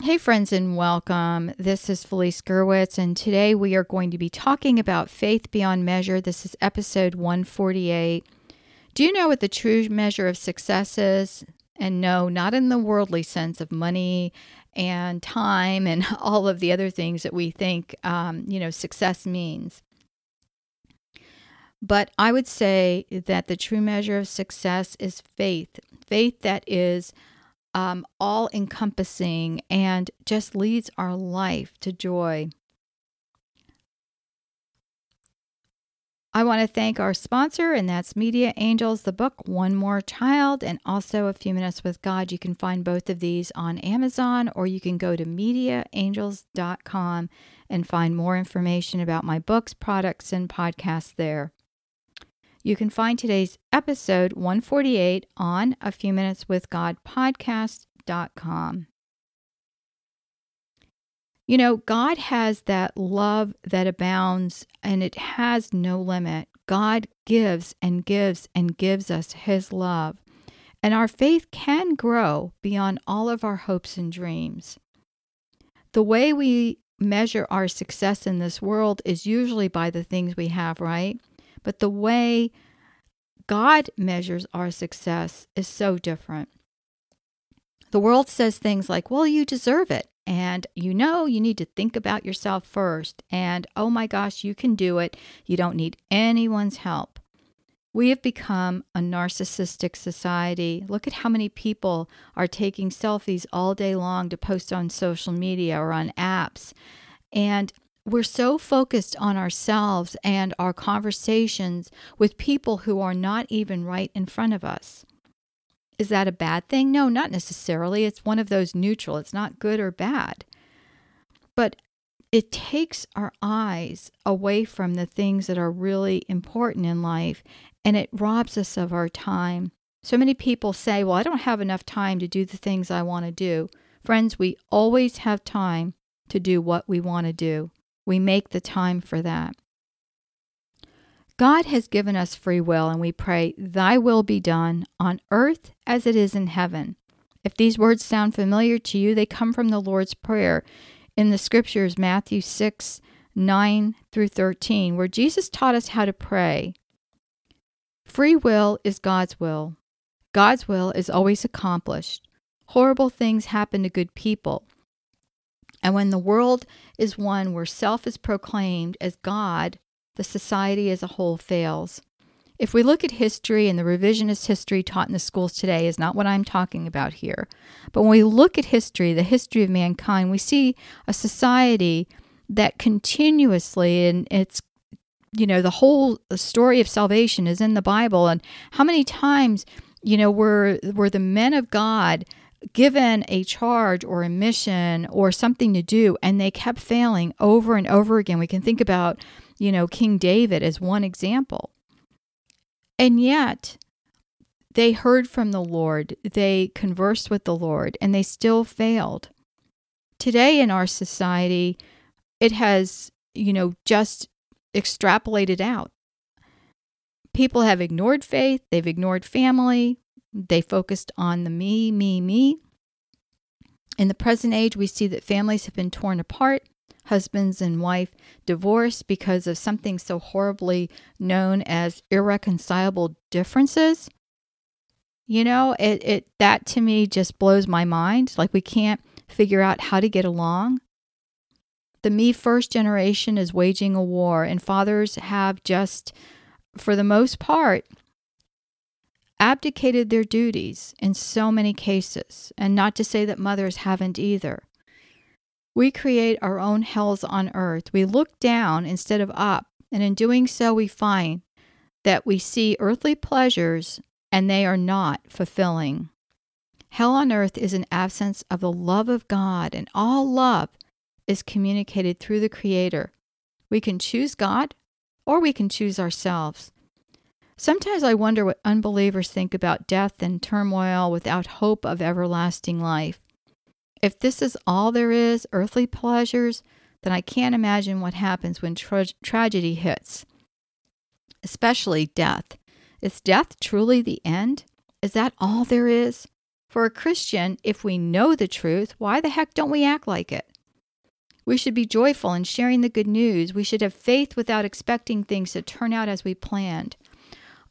Hey, friends, and welcome. This is Felice Gerwitz, and today we are going to be talking about faith beyond measure. This is episode 148. Do you know what the true measure of success is? And no, not in the worldly sense of money and time and all of the other things that we think, um, you know, success means. But I would say that the true measure of success is faith, faith that is um, all encompassing and just leads our life to joy. I want to thank our sponsor, and that's Media Angels, the book One More Child, and also A Few Minutes with God. You can find both of these on Amazon, or you can go to mediaangels.com and find more information about my books, products, and podcasts there. You can find today's episode 148 on a few minutes with God podcast.com. You know, God has that love that abounds and it has no limit. God gives and gives and gives us His love. And our faith can grow beyond all of our hopes and dreams. The way we measure our success in this world is usually by the things we have, right? But the way God measures our success is so different. The world says things like, well, you deserve it. And you know, you need to think about yourself first. And oh my gosh, you can do it. You don't need anyone's help. We have become a narcissistic society. Look at how many people are taking selfies all day long to post on social media or on apps. And we're so focused on ourselves and our conversations with people who are not even right in front of us. Is that a bad thing? No, not necessarily. It's one of those neutral. It's not good or bad. But it takes our eyes away from the things that are really important in life and it robs us of our time. So many people say, Well, I don't have enough time to do the things I want to do. Friends, we always have time to do what we want to do we make the time for that. God has given us free will, and we pray, Thy will be done on earth as it is in heaven. If these words sound familiar to you, they come from the Lord's Prayer in the scriptures, Matthew 6 9 through 13, where Jesus taught us how to pray. Free will is God's will. God's will is always accomplished. Horrible things happen to good people. And when the world is one where self is proclaimed as God, the society as a whole fails. If we look at history and the revisionist history taught in the schools today is not what I'm talking about here. But when we look at history, the history of mankind, we see a society that continuously and it's you know the whole story of salvation is in the Bible and how many times you know were were the men of God given a charge or a mission or something to do and they kept failing over and over again. We can think about, you know, King David as one example. And yet, they heard from the Lord, they conversed with the Lord, and they still failed. Today in our society, it has, you know, just extrapolated out. People have ignored faith, they've ignored family, they focused on the me, me, me. In the present age, we see that families have been torn apart, husbands and wife divorced because of something so horribly known as irreconcilable differences. You know, it, it that to me just blows my mind. Like we can't figure out how to get along. The me first generation is waging a war, and fathers have just, for the most part, abdicated their duties in so many cases, and not to say that mothers haven't either. We create our own hells on earth. We look down instead of up, and in doing so, we find that we see earthly pleasures and they are not fulfilling. Hell on earth is an absence of the love of God, and all love is communicated through the Creator. We can choose God or we can choose ourselves. Sometimes I wonder what unbelievers think about death and turmoil without hope of everlasting life. If this is all there is, earthly pleasures, then I can't imagine what happens when tra- tragedy hits, especially death. Is death truly the end? Is that all there is? For a Christian, if we know the truth, why the heck don't we act like it? We should be joyful in sharing the good news. We should have faith without expecting things to turn out as we planned.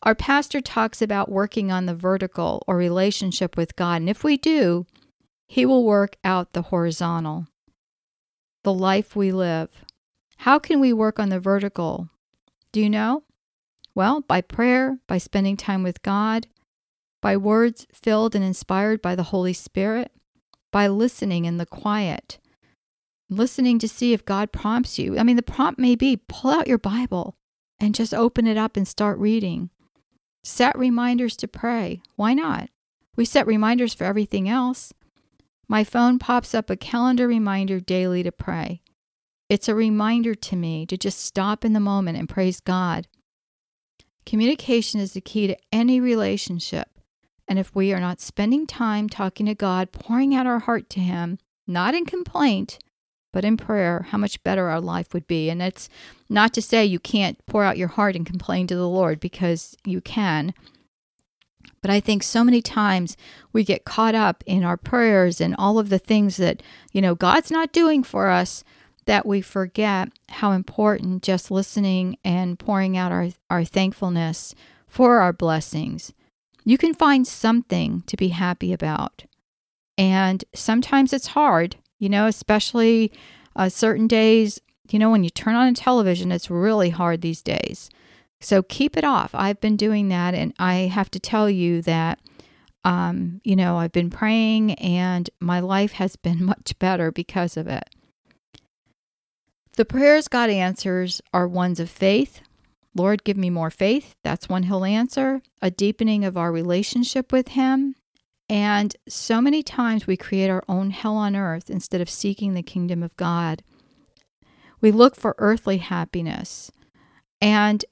Our pastor talks about working on the vertical or relationship with God, and if we do, He will work out the horizontal, the life we live. How can we work on the vertical? Do you know? Well, by prayer, by spending time with God, by words filled and inspired by the Holy Spirit, by listening in the quiet, listening to see if God prompts you. I mean, the prompt may be pull out your Bible and just open it up and start reading. Set reminders to pray. Why not? We set reminders for everything else. My phone pops up a calendar reminder daily to pray. It's a reminder to me to just stop in the moment and praise God. Communication is the key to any relationship. And if we are not spending time talking to God, pouring out our heart to Him, not in complaint, but in prayer, how much better our life would be. And it's not to say you can't pour out your heart and complain to the Lord because you can. But I think so many times we get caught up in our prayers and all of the things that, you know, God's not doing for us that we forget how important just listening and pouring out our, our thankfulness for our blessings. You can find something to be happy about. And sometimes it's hard you know, especially uh, certain days, you know, when you turn on a television, it's really hard these days. So keep it off. I've been doing that, and I have to tell you that, um, you know, I've been praying, and my life has been much better because of it. The prayers God answers are ones of faith. Lord, give me more faith. That's one He'll answer. A deepening of our relationship with Him. And so many times we create our own hell on earth instead of seeking the kingdom of God. We look for earthly happiness. And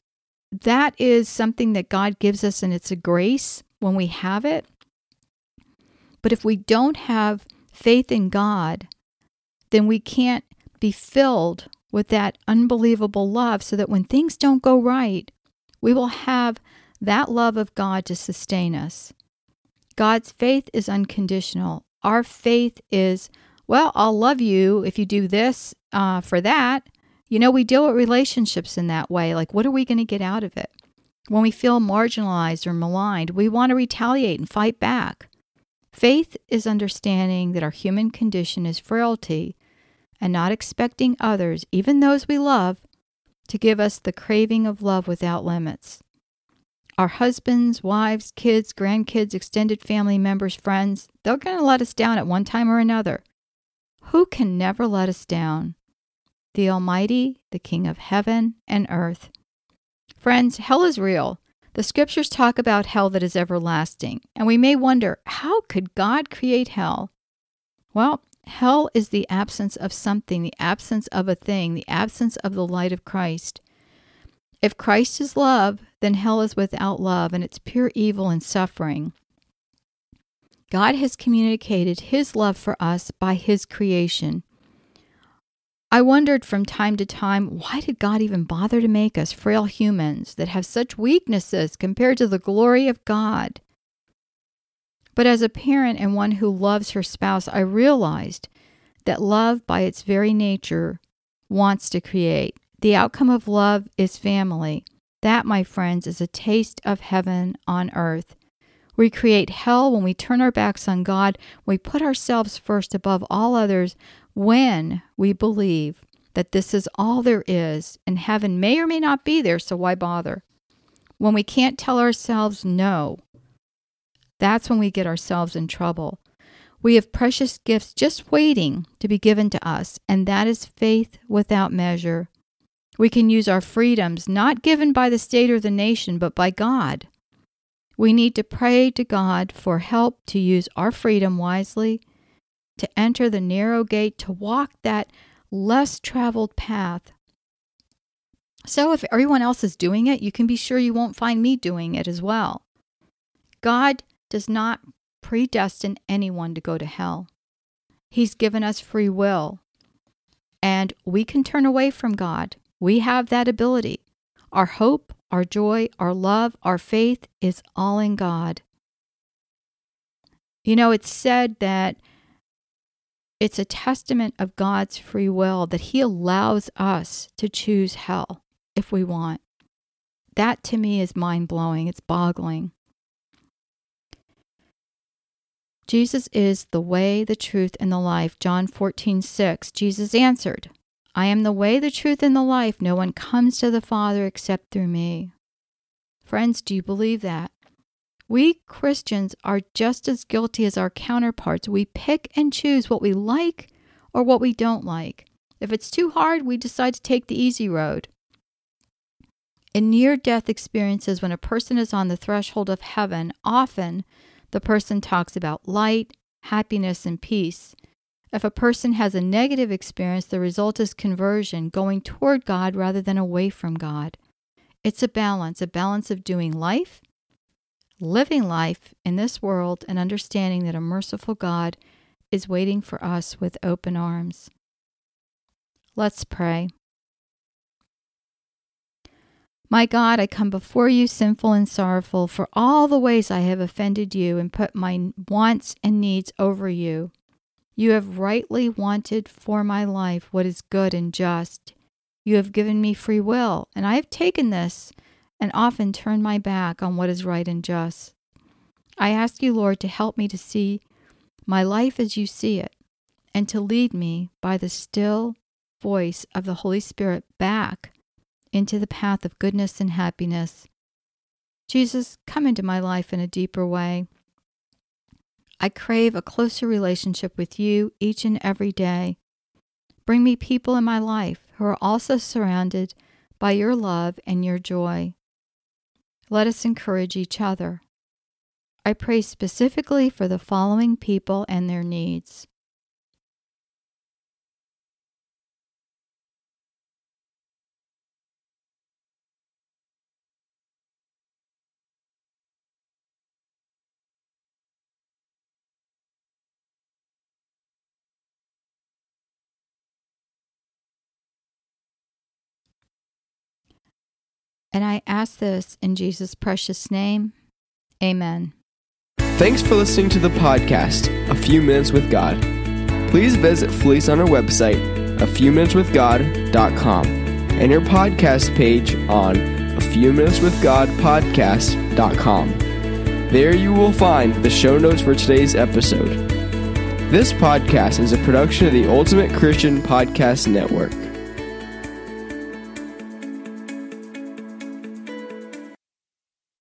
that is something that God gives us, and it's a grace when we have it. But if we don't have faith in God, then we can't be filled with that unbelievable love so that when things don't go right, we will have that love of God to sustain us. God's faith is unconditional. Our faith is, well, I'll love you if you do this uh, for that. You know, we deal with relationships in that way. Like, what are we going to get out of it? When we feel marginalized or maligned, we want to retaliate and fight back. Faith is understanding that our human condition is frailty and not expecting others, even those we love, to give us the craving of love without limits. Our husbands, wives, kids, grandkids, extended family members, friends, they're going to let us down at one time or another. Who can never let us down? The Almighty, the King of heaven and earth. Friends, hell is real. The scriptures talk about hell that is everlasting, and we may wonder how could God create hell? Well, hell is the absence of something, the absence of a thing, the absence of the light of Christ. If Christ is love, then hell is without love and it's pure evil and suffering. God has communicated his love for us by his creation. I wondered from time to time why did God even bother to make us frail humans that have such weaknesses compared to the glory of God? But as a parent and one who loves her spouse, I realized that love, by its very nature, wants to create. The outcome of love is family. That, my friends, is a taste of heaven on earth. We create hell when we turn our backs on God. We put ourselves first above all others when we believe that this is all there is and heaven may or may not be there, so why bother? When we can't tell ourselves no, that's when we get ourselves in trouble. We have precious gifts just waiting to be given to us, and that is faith without measure. We can use our freedoms not given by the state or the nation, but by God. We need to pray to God for help to use our freedom wisely, to enter the narrow gate, to walk that less traveled path. So, if everyone else is doing it, you can be sure you won't find me doing it as well. God does not predestine anyone to go to hell. He's given us free will, and we can turn away from God. We have that ability. Our hope, our joy, our love, our faith is all in God. You know, it's said that it's a testament of God's free will that He allows us to choose hell if we want. That to me is mind blowing. It's boggling. Jesus is the way, the truth, and the life. John 14, 6. Jesus answered, I am the way, the truth, and the life. No one comes to the Father except through me. Friends, do you believe that? We Christians are just as guilty as our counterparts. We pick and choose what we like or what we don't like. If it's too hard, we decide to take the easy road. In near death experiences, when a person is on the threshold of heaven, often the person talks about light, happiness, and peace. If a person has a negative experience, the result is conversion, going toward God rather than away from God. It's a balance, a balance of doing life living life in this world and understanding that a merciful God is waiting for us with open arms. Let's pray. My God, I come before you sinful and sorrowful for all the ways I have offended you and put my wants and needs over you. You have rightly wanted for my life what is good and just. You have given me free will, and I have taken this and often turned my back on what is right and just. I ask you, Lord, to help me to see my life as you see it and to lead me by the still voice of the Holy Spirit back into the path of goodness and happiness. Jesus, come into my life in a deeper way. I crave a closer relationship with you each and every day. Bring me people in my life who are also surrounded by your love and your joy. Let us encourage each other. I pray specifically for the following people and their needs. And I ask this in Jesus' precious name. Amen. Thanks for listening to the podcast, A Few Minutes with God. Please visit Felice on our website, a few minutes with God.com, and your podcast page on a few minutes with God podcast.com. There you will find the show notes for today's episode. This podcast is a production of the Ultimate Christian Podcast Network.